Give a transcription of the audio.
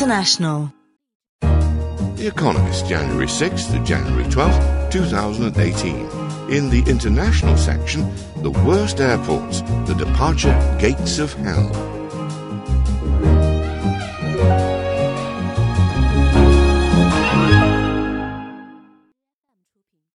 International. The Economist, January 6th to January 12th, 2018. In the international section, the worst airports, the departure gates of hell.